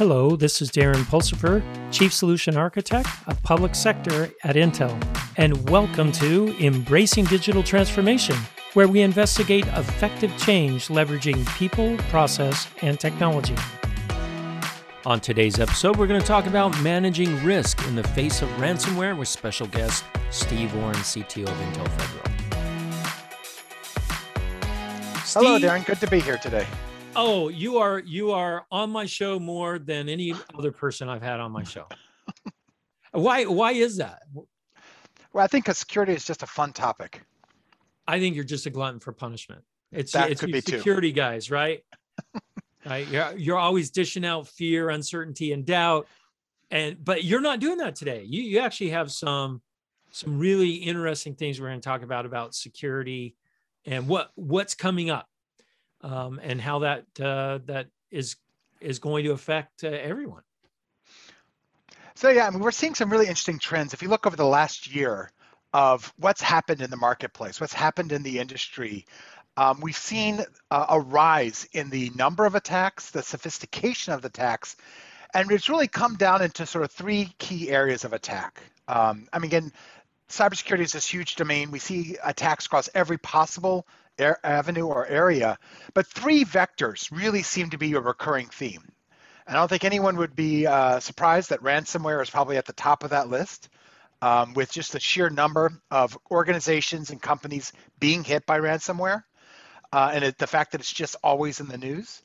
Hello, this is Darren Pulsipher, Chief Solution Architect of Public Sector at Intel, and welcome to Embracing Digital Transformation, where we investigate effective change leveraging people, process, and technology. On today's episode, we're going to talk about managing risk in the face of ransomware with special guest Steve Orrin, CTO of Intel Federal. Steve, Hello, Darren. Good to be here today. Oh, you are you are on my show more than any other person I've had on my show. why why is that? Well, I think because security is just a fun topic. I think you're just a glutton for punishment. It's that it's could security too. guys, right? right? You're, you're always dishing out fear, uncertainty, and doubt. And but you're not doing that today. You you actually have some some really interesting things we're going to talk about about security and what what's coming up um, and how that uh, that is is going to affect uh, everyone. So yeah, I mean, we're seeing some really interesting trends. If you look over the last year of what's happened in the marketplace, what's happened in the industry, um, we've seen uh, a rise in the number of attacks, the sophistication of the attacks, and it's really come down into sort of three key areas of attack. Um, I mean, again, cybersecurity is this huge domain. We see attacks across every possible avenue or area, but three vectors really seem to be a recurring theme. And I don't think anyone would be uh, surprised that ransomware is probably at the top of that list, um, with just the sheer number of organizations and companies being hit by ransomware, uh, and it, the fact that it's just always in the news.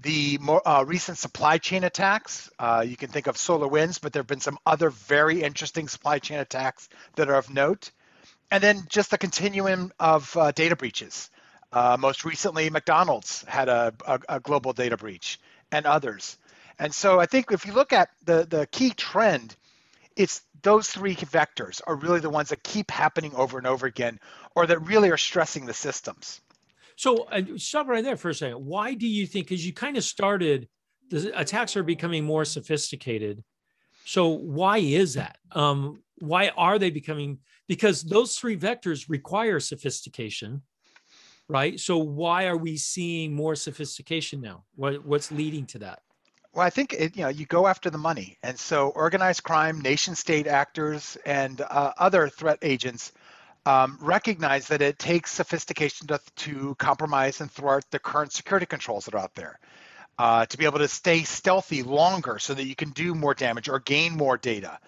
The more uh, recent supply chain attacks, uh, you can think of SolarWinds, but there have been some other very interesting supply chain attacks that are of note and then just the continuum of uh, data breaches. Uh, most recently, McDonald's had a, a, a, global data breach, and others. And so I think if you look at the the key trend, it's those three vectors are really the ones that keep happening over and over again, or that really are stressing the systems. So uh, stop right there for a second. Why do you think? Because you kind of started, the attacks are becoming more sophisticated. So why is that? Um, why are they becoming because those three vectors require sophistication right? So why are we seeing more sophistication now? What, what's leading to that? Well i think it, you know you go after the money. And so organized crime nation state actors and uh, other threat agents um, recognize that it takes sophistication to, to compromise and thwart the current security controls that are out there uh, to be able to stay stealthy longer so that you can do more damage or gain more data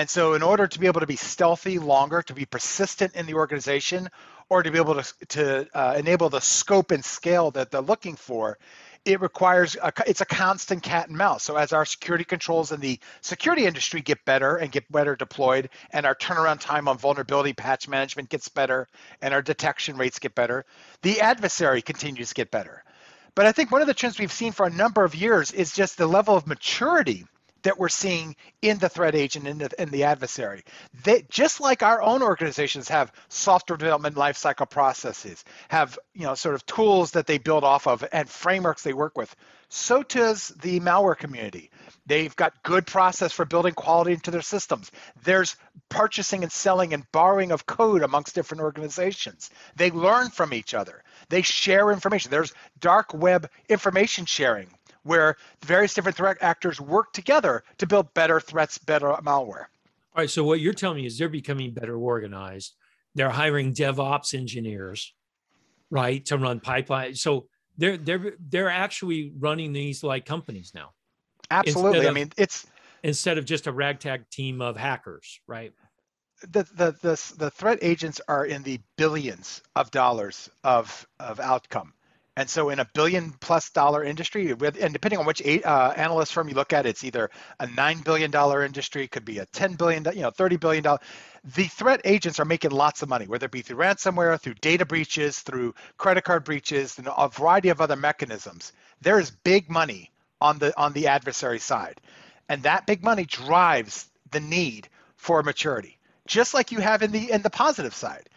and so, in order to be able to be stealthy longer, to be persistent in the organization, or to be able to, to uh, enable the scope and scale that they're looking for, it requires a, it's a constant cat and mouse. So as our security controls in the security industry get better and get better deployed, and our turnaround time on vulnerability patch management gets better, and our detection rates get better, the adversary continues to get better. But I think one of the trends we've seen for a number of years is just the level of maturity that we're seeing in the threat agent and the, in the adversary. They, just like our own organizations have software development lifecycle processes, have you know sort of tools that they build off of and frameworks they work with. So does the malware community. They've got good process for building quality into their systems. There's purchasing and selling and borrowing of code amongst different organizations. They learn from each other. They share information. There's dark web information sharing where various different threat actors work together to build better threats, better malware. All right. So what you're telling me is they're becoming better organized. They're hiring DevOps engineers, right, to run pipelines. So they're they're they're actually running these like companies now. Absolutely. Of, I mean, it's instead of just a ragtag team of hackers, right? The, the the the threat agents are in the billions of dollars of of outcome. And so, in a billion plus dollar industry, with, and depending on which uh, analyst firm you look at, it's either a nine billion dollar industry, could be a ten billion, you know, thirty billion dollar. The threat agents are making lots of money, whether it be through ransomware, through data breaches, through credit card breaches, and a variety of other mechanisms. There is big money on the on the adversary side, and that big money drives the need for maturity, just like you have in the in the positive side.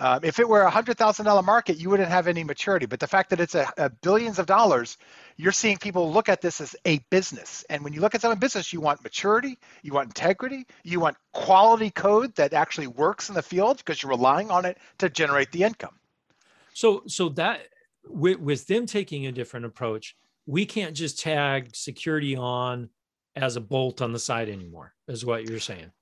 Um, if it were a hundred thousand dollar market, you wouldn't have any maturity. But the fact that it's a, a, billions of dollars, you're seeing people look at this as a business. And when you look at some business, you want maturity, you want integrity, you want quality code that actually works in the field because you're relying on it to generate the income. So, so that with, with them taking a different approach, we can't just tag security on as a bolt on the side anymore, is what you're saying.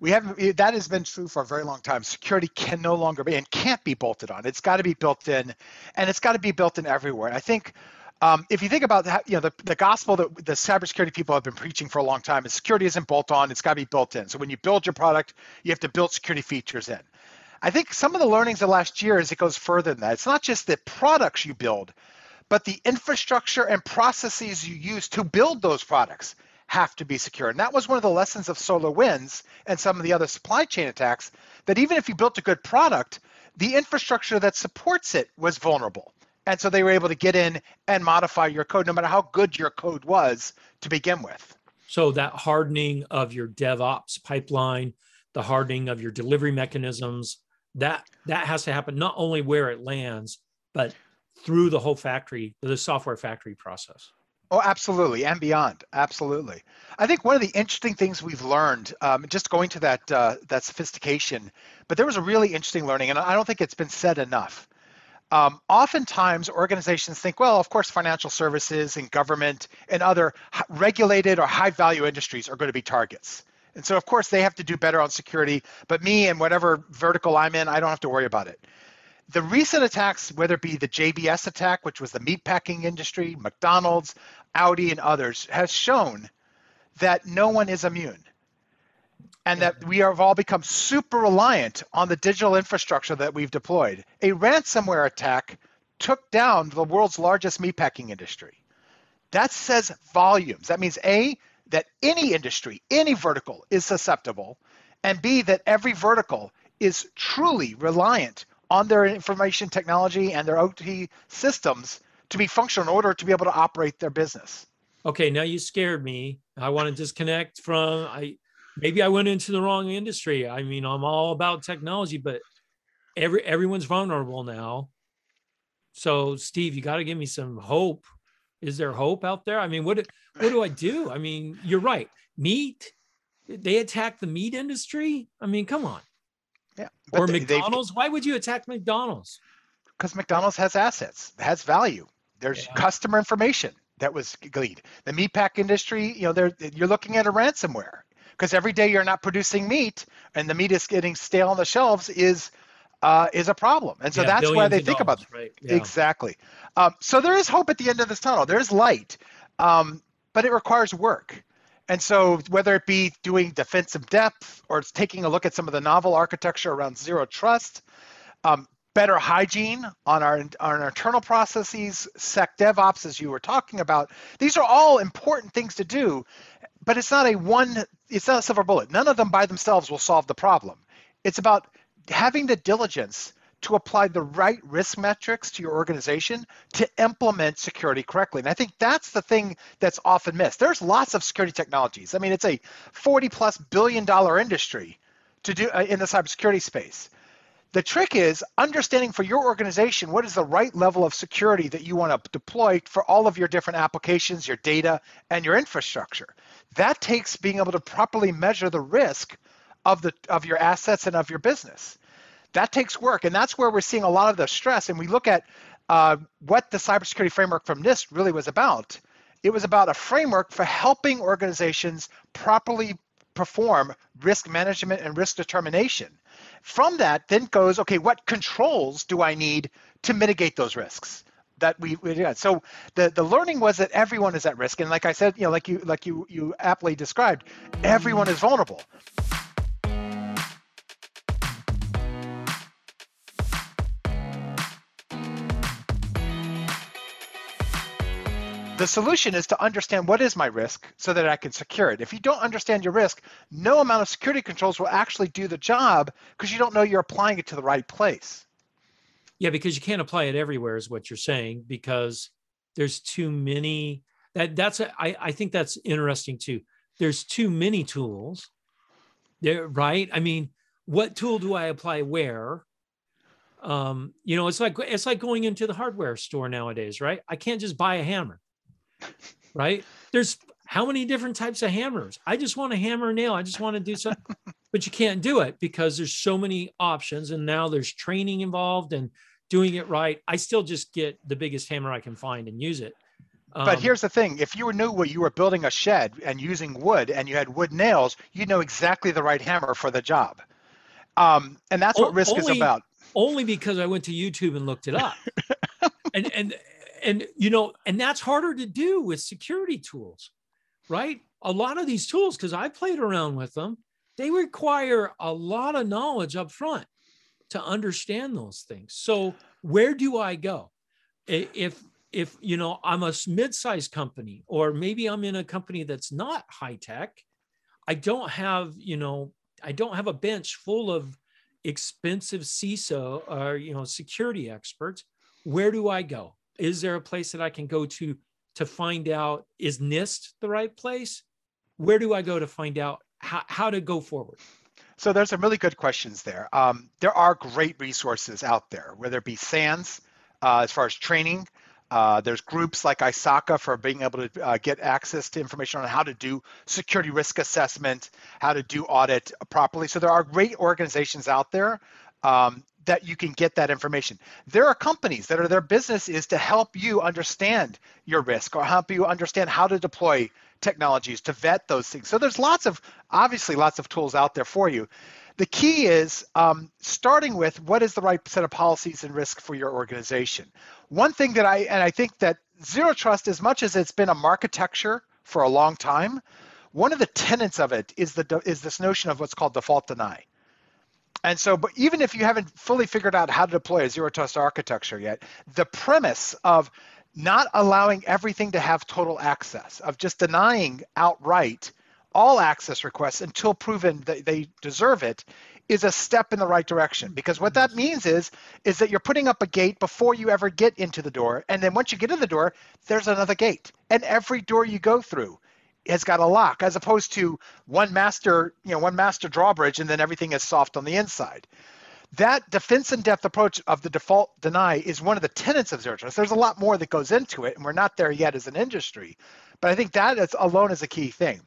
We haven't that has been true for a very long time. Security can no longer be and can't be bolted on. It's got to be built in, and it's got to be built in everywhere. And I think um, if you think about that, you know, the, the gospel that the cybersecurity people have been preaching for a long time is security isn't bolt on, it's got to be built in. So when you build your product, you have to build security features in. I think some of the learnings of last year is it goes further than that. It's not just the products you build, but the infrastructure and processes you use to build those products have to be secure. And that was one of the lessons of SolarWinds and some of the other supply chain attacks that even if you built a good product, the infrastructure that supports it was vulnerable. And so they were able to get in and modify your code no matter how good your code was to begin with. So that hardening of your DevOps pipeline, the hardening of your delivery mechanisms, that that has to happen not only where it lands, but through the whole factory, the software factory process. Oh, absolutely, and beyond. Absolutely. I think one of the interesting things we've learned, um, just going to that uh, that sophistication, but there was a really interesting learning, and I don't think it's been said enough. Um, oftentimes, organizations think, well, of course, financial services and government and other regulated or high value industries are going to be targets. And so, of course, they have to do better on security, but me and whatever vertical I'm in, I don't have to worry about it. The recent attacks, whether it be the JBS attack, which was the meatpacking industry, McDonald's, Audi, and others, has shown that no one is immune and that we have all become super reliant on the digital infrastructure that we've deployed. A ransomware attack took down the world's largest meatpacking industry. That says volumes. That means A, that any industry, any vertical is susceptible, and B, that every vertical is truly reliant on their information technology and their OT systems to be functional in order to be able to operate their business. Okay, now you scared me. I want to disconnect from I maybe I went into the wrong industry. I mean, I'm all about technology, but every everyone's vulnerable now. So, Steve, you got to give me some hope. Is there hope out there? I mean, what what do I do? I mean, you're right. Meat, they attack the meat industry. I mean, come on. Yeah. Or they, McDonald's. Why would you attack McDonald's? Because McDonald's has assets, has value. There's yeah. customer information that was gleaned. The meat pack industry, you know, you're looking at a ransomware because every day you're not producing meat and the meat is getting stale on the shelves is uh, is a problem. And so yeah, that's why they think dollars, about it. Right. Yeah. Exactly. Um, so there is hope at the end of this tunnel. There's light, um, but it requires work. And so whether it be doing defensive depth or it's taking a look at some of the novel architecture around zero trust, um, better hygiene on our, on our internal processes, sec DevOps, as you were talking about, these are all important things to do but it's not a one it's not a silver bullet. None of them by themselves will solve the problem. It's about having the diligence to apply the right risk metrics to your organization to implement security correctly. And i think that's the thing that's often missed. There's lots of security technologies. I mean it's a 40 plus billion dollar industry to do uh, in the cybersecurity space the trick is understanding for your organization what is the right level of security that you want to deploy for all of your different applications, your data, and your infrastructure. That takes being able to properly measure the risk of the of your assets and of your business. That takes work, and that's where we're seeing a lot of the stress. And we look at uh, what the cybersecurity framework from NIST really was about. It was about a framework for helping organizations properly perform risk management and risk determination. From that, then goes, okay, what controls do I need to mitigate those risks? That we, we so the the learning was that everyone is at risk, and like I said, you know, like you like you you aptly described, everyone is vulnerable. The solution is to understand what is my risk so that I can secure it. If you don't understand your risk, no amount of security controls will actually do the job because you don't know you're applying it to the right place. Yeah, because you can't apply it everywhere, is what you're saying, because there's too many. That that's a, I, I think that's interesting too. There's too many tools. There, right? I mean, what tool do I apply where? Um, you know, it's like it's like going into the hardware store nowadays, right? I can't just buy a hammer right? There's how many different types of hammers? I just want to hammer a nail. I just want to do something, but you can't do it because there's so many options. And now there's training involved and doing it right. I still just get the biggest hammer I can find and use it. Um, but here's the thing: if you knew what you were building a shed and using wood, and you had wood nails, you'd know exactly the right hammer for the job. Um, and that's what risk only, is about. Only because I went to YouTube and looked it up. and and and you know, and that's harder to do with security tools, right? A lot of these tools, because I played around with them, they require a lot of knowledge up front to understand those things. So where do I go? If if you know I'm a mid-sized company, or maybe I'm in a company that's not high tech, I don't have you know I don't have a bench full of expensive CISO or uh, you know security experts. Where do I go? Is there a place that I can go to to find out is NIST the right place? Where do I go to find out how, how to go forward? So there's some really good questions there. Um, there are great resources out there, whether it be SANS uh, as far as training. Uh, there's groups like ISACA for being able to uh, get access to information on how to do security risk assessment, how to do audit properly. So there are great organizations out there um, that you can get that information. There are companies that are their business is to help you understand your risk or help you understand how to deploy technologies to vet those things. So there's lots of, obviously, lots of tools out there for you. The key is um, starting with what is the right set of policies and risk for your organization. One thing that I, and I think that zero trust, as much as it's been a architecture for a long time, one of the tenets of it is the is this notion of what's called default deny. And so, but even if you haven't fully figured out how to deploy a zero trust architecture yet, the premise of not allowing everything to have total access, of just denying outright all access requests until proven that they deserve it is a step in the right direction. Because what that means is is that you're putting up a gate before you ever get into the door and then once you get in the door there's another gate. And every door you go through has got a lock as opposed to one master you know one master drawbridge and then everything is soft on the inside that defense in depth approach of the default deny is one of the tenets of zero trust. There's a lot more that goes into it, and we're not there yet as an industry. But I think that is, alone is a key thing.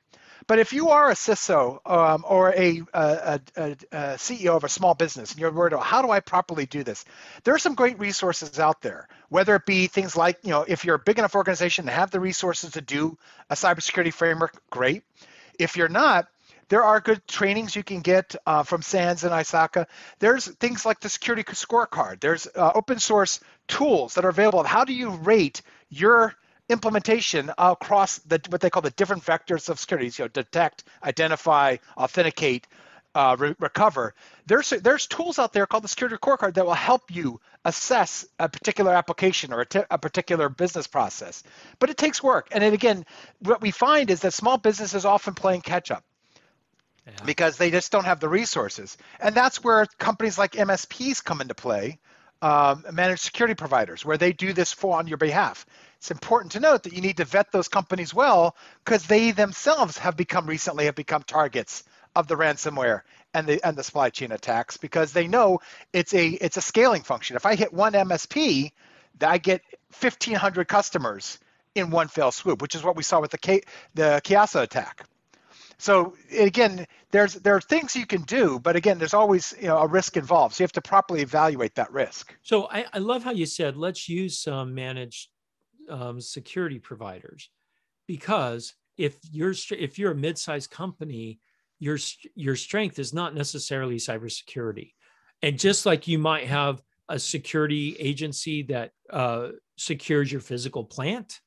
But if you are a CISO um, or a, a, a, a, CEO of a small business and you're worried about how do I properly do this, there are some great resources out there. Whether it be things like, you know, if you're a big enough organization to have the resources to do a cybersecurity framework, great. If you're not, there are good trainings you can get uh, from SANS and ISACA. There's things like the security scorecard. There's uh, open source tools that are available. How do you rate your implementation across the what they call the different vectors of security? You know, detect, identify, authenticate, uh, re- recover. There's there's tools out there called the security scorecard that will help you assess a particular application or a, t- a particular business process. But it takes work, and then again, what we find is that small businesses often playing catch up yeah. because they just don't have the resources. And that's where companies like MSPs come into play, um, managed security providers, where they do this for on your behalf. It's important to note that you need to vet those companies well because they themselves have become recently have become targets of the ransomware and the and the supply chain attacks because they know it's a it's a scaling function. If I hit one MSP, I get 1,500 customers in one fell swoop, which is what we saw with the K, the Kaseya attack. So again, there's there are things you can do, but again, there's always you know a risk involved. So you have to properly evaluate that risk. So I, I love how you said let's use some managed um, security providers, because if you're if you're a mid-sized company, your your strength is not necessarily cybersecurity, and just like you might have a security agency that uh, secures your physical plant,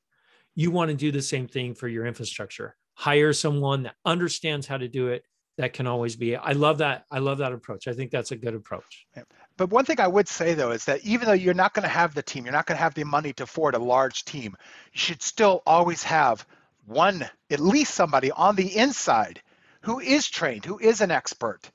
you want to do the same thing for your infrastructure hire someone that understands how to do it that can always be i love that i love that approach. I think that's a good approach. But one thing i would say though is that even though you're not going to have the team you're not going to have the money to afford a large team you should still always have one at least somebody on the inside who is trained who is an expert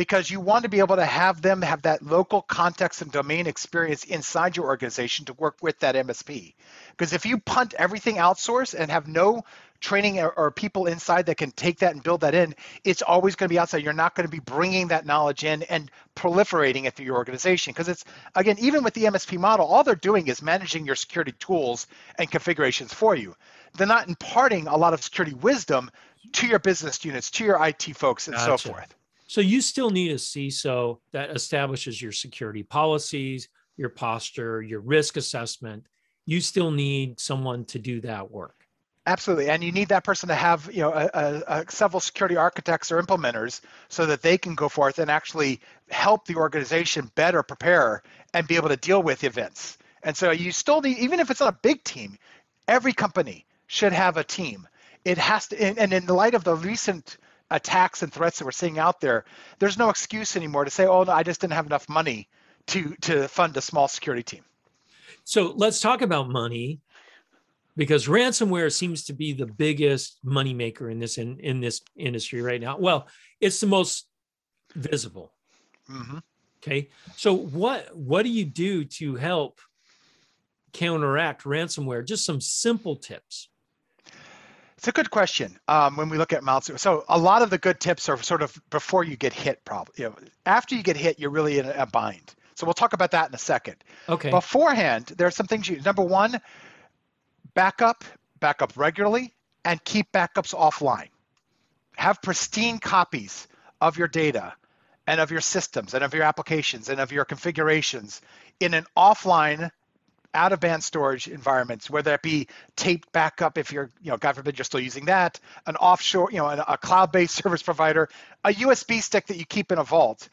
because you want to be able to have them have that local context and domain experience inside your organization to work with that MSP. Because if you punt everything outsourced and have no training or, or, people inside that can take that and build that in, it's always going to be outside. You're not going to be bringing that knowledge in and proliferating it through your organization. Because it's, again, even with the MSP model, all they're doing is managing your security tools and configurations for you. They're not imparting a lot of security wisdom to your business units, to your IT folks, and gotcha. so forth. So you still need a CISO that establishes your security policies, your posture, your risk assessment. you still need someone to do that work. Absolutely, and you need that person to have you know a, a, a several security architects or implementers so that they can go forth and actually help the organization better prepare and be able to deal with events. And so you still need, even if it's not a big team, every company should have a team. It has to, and, and in the light of the recent attacks and threats that we're seeing out there, there's no excuse anymore to say, "Oh no, I just didn't have enough money to to fund a small security team." So let's talk about money because ransomware seems to be the biggest moneymaker in this in, in this industry right now. Well, it's the most visible. Mm-hmm. Okay. So what what do you do to help counteract ransomware? Just some simple tips. It's a good question. Um, when we look at malware, so a lot of the good tips are sort of before you get hit. Probably, you know, after you get hit, you're really in a bind. So we'll talk about that in a second. Okay. Beforehand, there are some things you. Number one, backup, backup regularly, and keep backups offline. Have pristine copies of your data and of your systems and of your applications and of your configurations in an offline out of band storage environments, whether that be taped backup if you're, you know, God forbid you're still using that, an offshore, you know, a, a cloud-based service provider, a USB stick that you keep in a vault.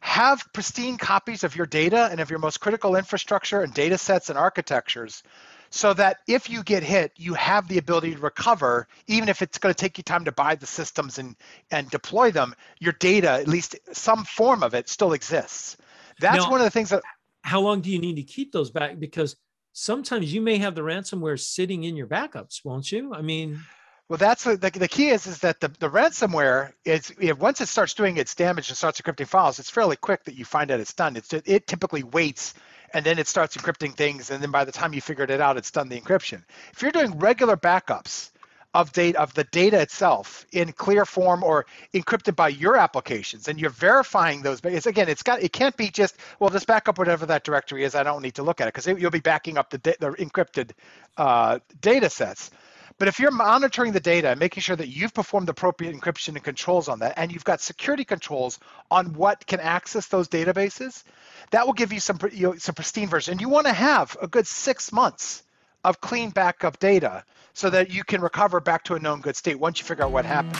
Have pristine copies of your data and of your most critical infrastructure and data sets and architectures so that if you get hit, you have the ability to recover, even if it's going to take you time to buy the systems and, and deploy them, your data, at least some form of it, still exists. That's now, one of the things that. How long do you need to keep those back? Because sometimes you may have the ransomware sitting in your backups, won't you? I mean, well, that's the, the key is is that the, the ransomware is once it starts doing its damage and starts encrypting files, it's fairly quick that you find out it's done. It's it typically waits and then it starts encrypting things, and then by the time you figured it out, it's done the encryption. If you're doing regular backups of data of the data itself in clear form or encrypted by your applications, and you're verifying those, it's again, it's got it can't be just well, just back up whatever that directory is. I don't need to look at it because you'll be backing up the the encrypted uh, data sets. But if you're monitoring the data and making sure that you've performed appropriate encryption and controls on that, and you've got security controls on what can access those databases, that will give you some you know, some pristine version. You want to have a good six months of clean backup data so that you can recover back to a known good state once you figure out what happened.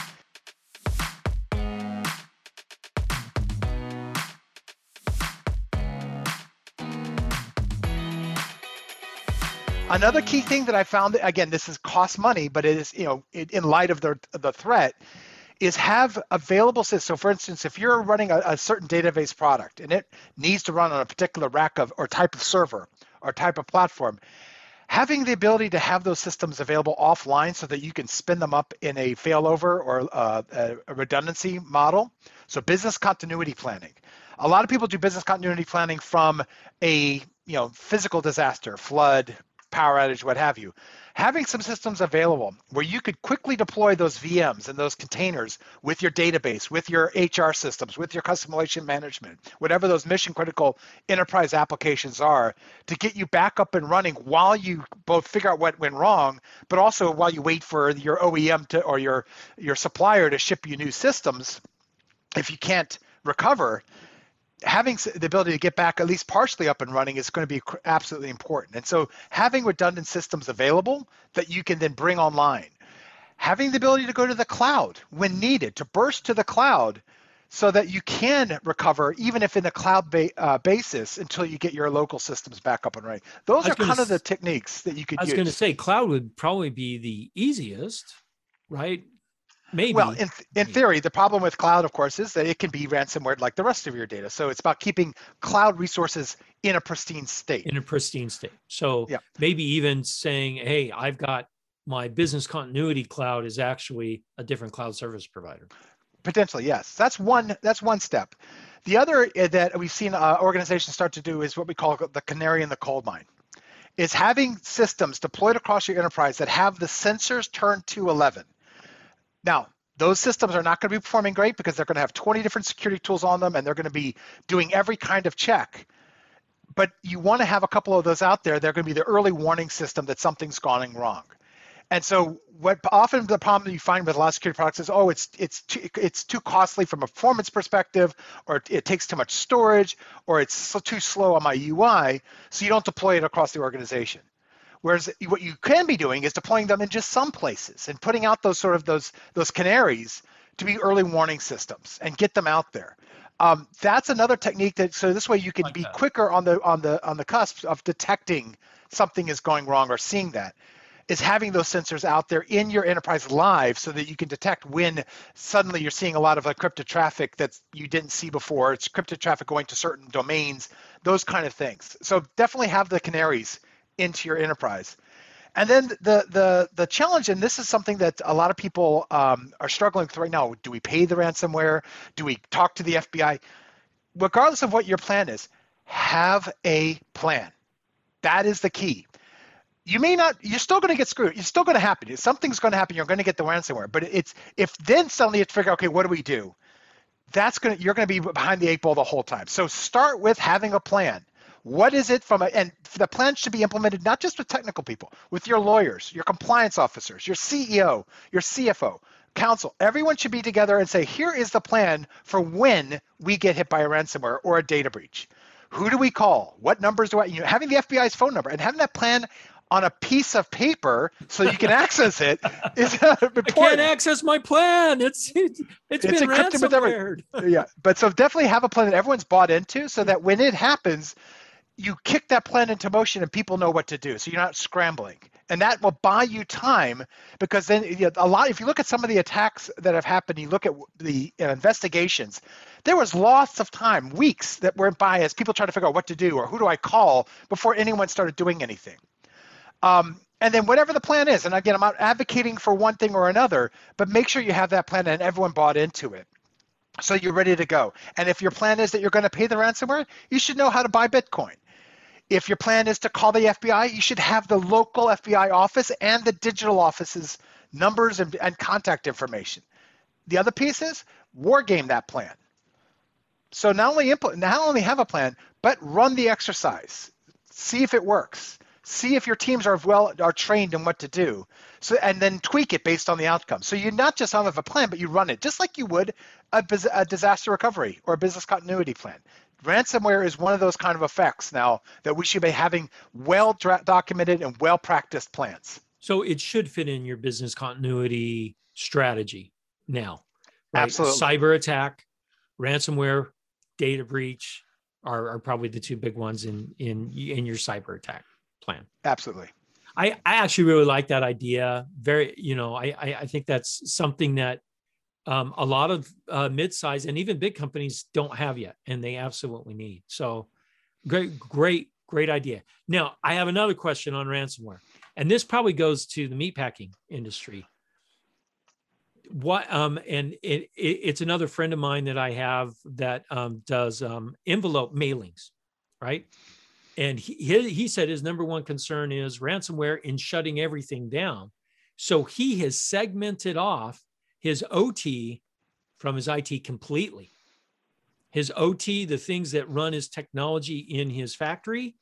Another key thing that I found, again, this is cost money, but it is, you know, in light of the the threat, is have available systems. So, for instance, if you're running a, a, certain database product and it needs to run on a particular rack of or type of server or type of platform, having the ability to have those systems available offline so that you can spin them up in a failover or uh, a redundancy model. So, business continuity planning. A lot of people do business continuity planning from a you know physical disaster, flood, power outage, what have you. Having some systems available where you could quickly deploy those VMs and those containers with your database, with your HR systems, with your custom relationship management, whatever those mission critical enterprise applications are, to get you back up and running while you both figure out what went wrong, but also while you wait for your OEM to or your your supplier to ship you new systems. If you can't recover, having the ability to get back at least partially up and running is going to be absolutely important. And so having redundant systems available that you can then bring online, having the ability to go to the cloud when needed, to burst to the cloud so that you can recover even if in a cloud ba- uh, basis until you get your local systems back up and running. Those are kind of the techniques that you could I was going to say cloud would probably be the easiest, right? Maybe. Well, in, in theory, the problem with cloud, of course, is that it can be ransomware like the rest of your data. So it's about keeping cloud resources in a pristine state. In a pristine state. So yeah. maybe even saying, hey, I've got my business continuity cloud is actually a different cloud service provider. Potentially, yes. That's one. That's one step. The other uh, that we've seen uh, organizations start to do is what we call the canary in the coal mine. Is having systems deployed across your enterprise that have the sensors turned to 11 now, those systems are not going to be performing great because they're going to have 20 different security tools on them and they're going to be doing every kind of check. But you want to have a couple of those out there. They're going to be the early warning system that something's going wrong. And so, what often the problem you find with a lot of security products is, oh, it's it's too, it's too costly from a performance perspective, or it takes too much storage, or it's too slow on my UI, so you don't deploy it across the organization Whereas what you can be doing is deploying them in just some places and putting out those sort of those those canaries to be early warning systems and get them out there. Um, that's another technique that so this way you can like be that. quicker on the on the on the cusp of detecting something is going wrong or seeing that is having those sensors out there in your enterprise live so that you can detect when suddenly you're seeing a lot of encrypted traffic that you didn't see before. It's encrypted traffic going to certain domains, those kind of things. So definitely have the canaries into your enterprise. And then the the the challenge, and this is something that a lot of people um, are struggling with right now. Do we pay the ransomware? Do we talk to the FBI? Regardless of what your plan is, have a plan. That is the key. You may not. You're still going to get screwed. It's still going to happen. Something's going to happen. You're going to get the ransomware. But it's if then suddenly you figure, okay, what do we do? That's going to you're going to be behind the eight ball the whole time. So start with having a plan. What is it from a, and the plan should be implemented not just with technical people, with your lawyers, your compliance officers, your CEO, your CFO, counsel. Everyone should be together and say, here is the plan for when we get hit by a ransomware or a data breach. Who do we call? What numbers do I, you know, having the FBI's phone number and having that plan on a piece of paper so you can access it is important. I can't access my plan. It's it's, it's been encrypted with every, Yeah, but so definitely have a plan that everyone's bought into so that when it happens, you kick that plan into motion and people know what to do. So you're not scrambling. And that will buy you time because then you know, a lot, if you look at some of the attacks that have happened, you look at the investigations, there was lots of time, weeks that went by as people try to figure out what to do or who do I call before anyone started doing anything. Um, and then whatever the plan is, and again, I'm not advocating for one thing or another, but make sure you have that plan and everyone bought into it. So you're ready to go. And if your plan is that you're going to pay the ransomware, you should know how to buy Bitcoin. If your plan is to call the FBI, you should have the local FBI office and the digital office's numbers and, and contact information. The other piece is war game that plan. So not only implement, not only have a plan, but run the exercise. See if it works. See if your teams are well are trained in what to do. So and then tweak it based on the outcome. So you not just have a plan, but you run it just like you would a, a disaster recovery or a business continuity plan ransomware is one of those kind of effects now that we should be having well documented and well practiced plans. So it should fit in your business continuity strategy now. Right? Absolutely. Cyber attack, ransomware, data breach are, are probably the two big ones in in in your cyber attack plan. Absolutely. I, I actually really like that idea. Very, you know, I, I, I think that's something that um, a lot of uh, mid-size and even big companies don't have yet, and they absolutely need. So, great, great, great idea. Now, I have another question on ransomware, and this probably goes to the meatpacking industry. What um, and it, it, it's another friend of mine that I have that um, does um, envelope mailings, right? And he, he said his number one concern is ransomware in shutting everything down. So he has segmented off his OT from his IT completely. His OT, the things that run his technology in his factory,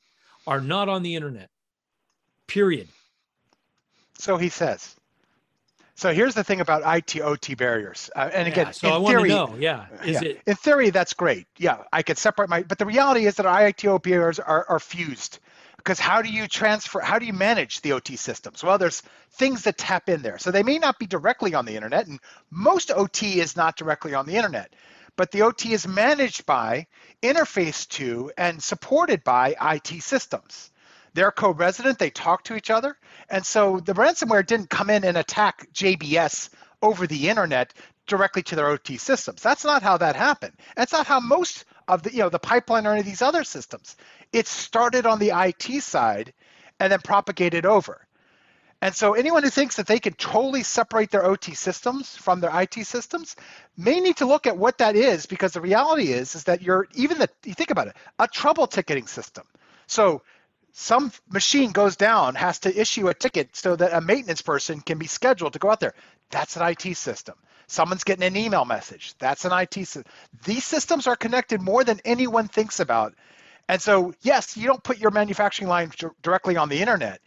are not on the internet. Period. So he says. So here's the thing about IT OT barriers. Uh, and again, yeah, so in I theory, know, yeah, is yeah, it? In theory, that's great. Yeah, I could separate my. But the reality is that our IT OT barriers are, are fused because how do you transfer how do you manage the ot systems? Well there's things that tap in there. So they may not be directly on the internet and most ot is not directly on the internet but the ot is managed by interface to and supported by it systems. They're co-resident they talk to each other and so the ransomware didn't come in and attack jbs over the internet directly to their ot systems. That's not how that happened. That's not how most of the you know the pipeline or any of these other systems it started on the IT side and then propagated over. And so anyone who thinks that they can totally separate their OT systems from their IT systems may need to look at what that is because the reality is is that you're even the you think about it, a trouble ticketing system. So some machine goes down, has to issue a ticket so that a maintenance person can be scheduled to go out there. That's an IT system. Someone's getting an email message. That's an IT system. These systems are connected more than anyone thinks about and so, yes, you don't put your manufacturing line directly on the internet,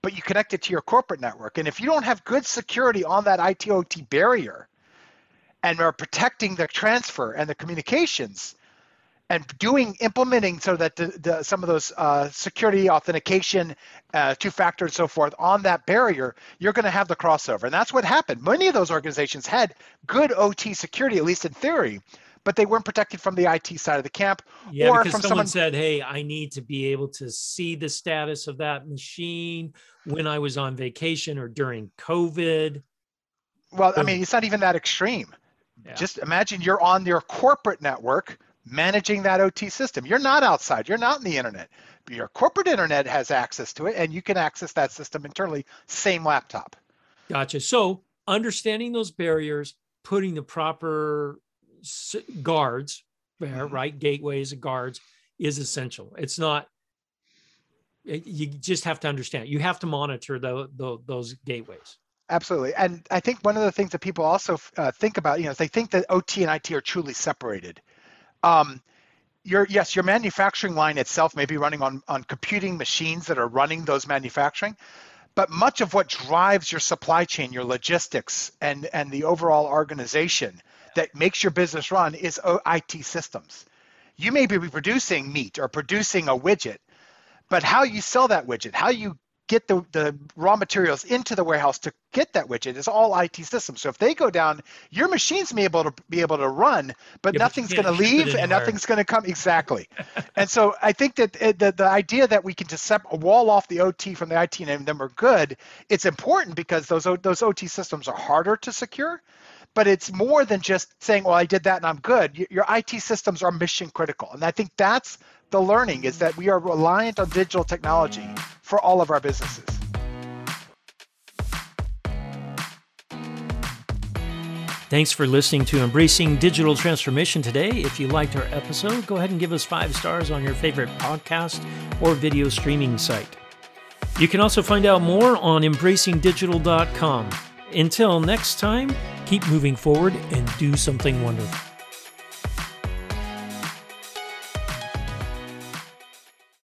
but you connect it to your corporate network. And if you don't have good security on that IT/OT barrier, and are protecting the transfer and the communications, and doing implementing so that the, the, some of those uh, security authentication uh, two factor and so forth on that barrier you're going to have the crossover and that's what happened many of those organizations had good ot security at least in theory but they weren't protected from the IT side of the camp. Yeah, or because from someone, someone said, "Hey, I need to be able to see the status of that machine when I was on vacation or during COVID." Well, I mean, it's not even that extreme. Yeah. Just imagine you're on your corporate network managing that OT system. You're not outside. You're not in the internet. Your corporate internet has access to it, and you can access that system internally. Same laptop. Gotcha. So understanding those barriers, putting the proper guards there, mm-hmm. right? Gateways and guards is essential. It's not, you just have to understand. You have to monitor the, the, those gateways. Absolutely. And I think one of the things that people also uh, think about, you know, they think that OT and IT are truly separated. Um, your yes, your manufacturing line itself may be running on, on computing machines that are running those manufacturing, but much of what drives your supply chain, your logistics, and, and the overall organization that makes your business run is IT systems. You may be producing meat or producing a widget, but how you sell that widget, how you get the, the raw materials into the warehouse to get that widget It's all IT systems. So if they go down, your machines may be able to be able to run, but yeah, nothing's going to leave and nothing's going to come exactly. and so I think that eh, the, the idea that we can just sep- wall off the OT from the IT and then we're good, it's important because those those OT systems are harder to secure but it's more than just saying, well, I did that and I'm good. Your IT systems are mission critical. And I think that's the learning is that we are reliant on digital technology for all of our businesses. Thanks for listening to Embracing Digital Transformation today. If you liked our episode, go ahead and give us five stars on your favorite podcast or video streaming site. You can also find out more on embracingdigital.com. Until next time, keep moving forward and do something wonderful.